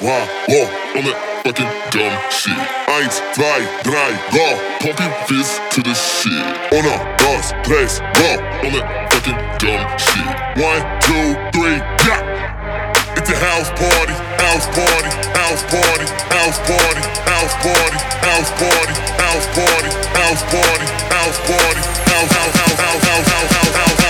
Walo, alle fucking dumb shit. Eins, zwei, drei, go. Pumping fist to the shit. Ona, dos, tres, go. Alle fucking dumb shit. One, two, three, yeah. It's a house party, house party, house party, house party, house party, house party, house party, house party, house party, house, house, house, house, house, house, house, house.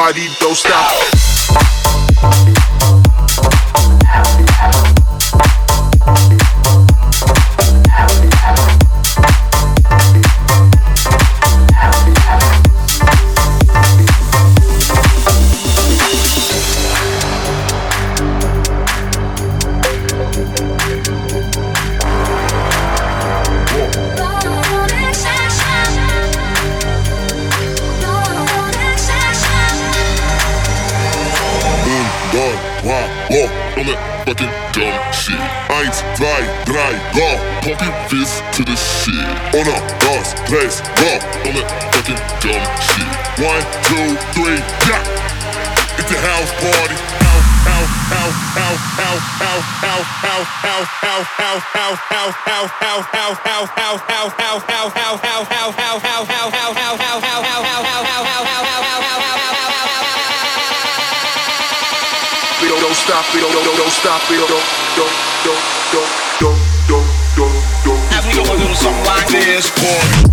Body, don't stop. door, waar, wow, alle fucking dumb shit. 1, 2, 3, go, pop je to the shit. On a bus, place, go, alle fucking dumb shit. 1, yeah, it's a house party don't don't stop it, don't don't don't stop it, don't don't don't don't don't don't don't don't. Have me go a little something like this, boy.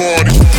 party.